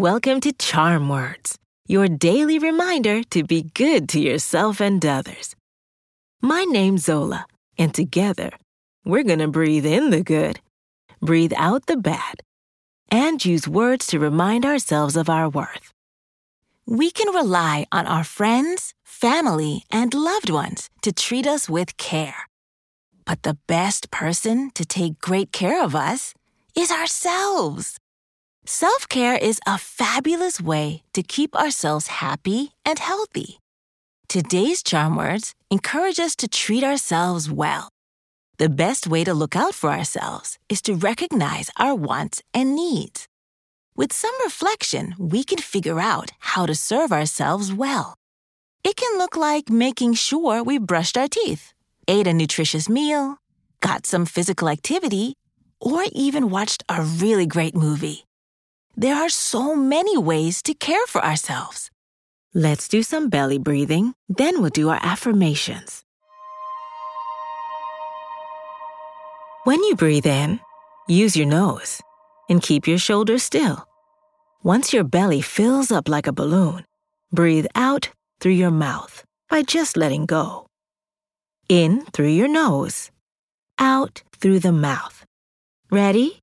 Welcome to Charm Words, your daily reminder to be good to yourself and others. My name's Zola, and together, we're going to breathe in the good, breathe out the bad, and use words to remind ourselves of our worth. We can rely on our friends, family, and loved ones to treat us with care. But the best person to take great care of us is ourselves. Self care is a fabulous way to keep ourselves happy and healthy. Today's charm words encourage us to treat ourselves well. The best way to look out for ourselves is to recognize our wants and needs. With some reflection, we can figure out how to serve ourselves well. It can look like making sure we brushed our teeth, ate a nutritious meal, got some physical activity, or even watched a really great movie. There are so many ways to care for ourselves. Let's do some belly breathing, then we'll do our affirmations. When you breathe in, use your nose and keep your shoulders still. Once your belly fills up like a balloon, breathe out through your mouth by just letting go. In through your nose, out through the mouth. Ready?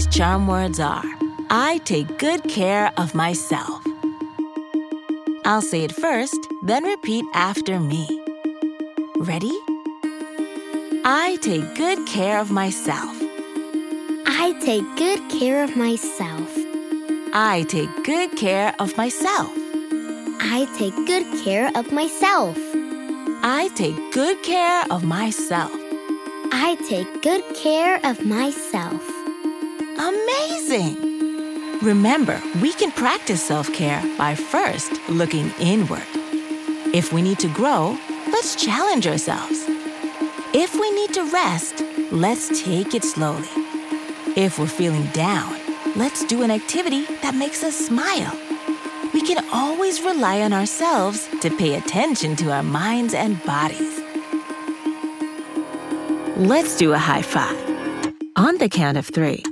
Today's charm words are I take good care of myself. I'll say it first, then repeat after me. Ready? I take good care of myself. I take good care of myself. I take good care of myself. I take good care of myself. I take good care of myself. I take good care of myself. Amazing! Remember, we can practice self care by first looking inward. If we need to grow, let's challenge ourselves. If we need to rest, let's take it slowly. If we're feeling down, let's do an activity that makes us smile. We can always rely on ourselves to pay attention to our minds and bodies. Let's do a high five. On the count of three,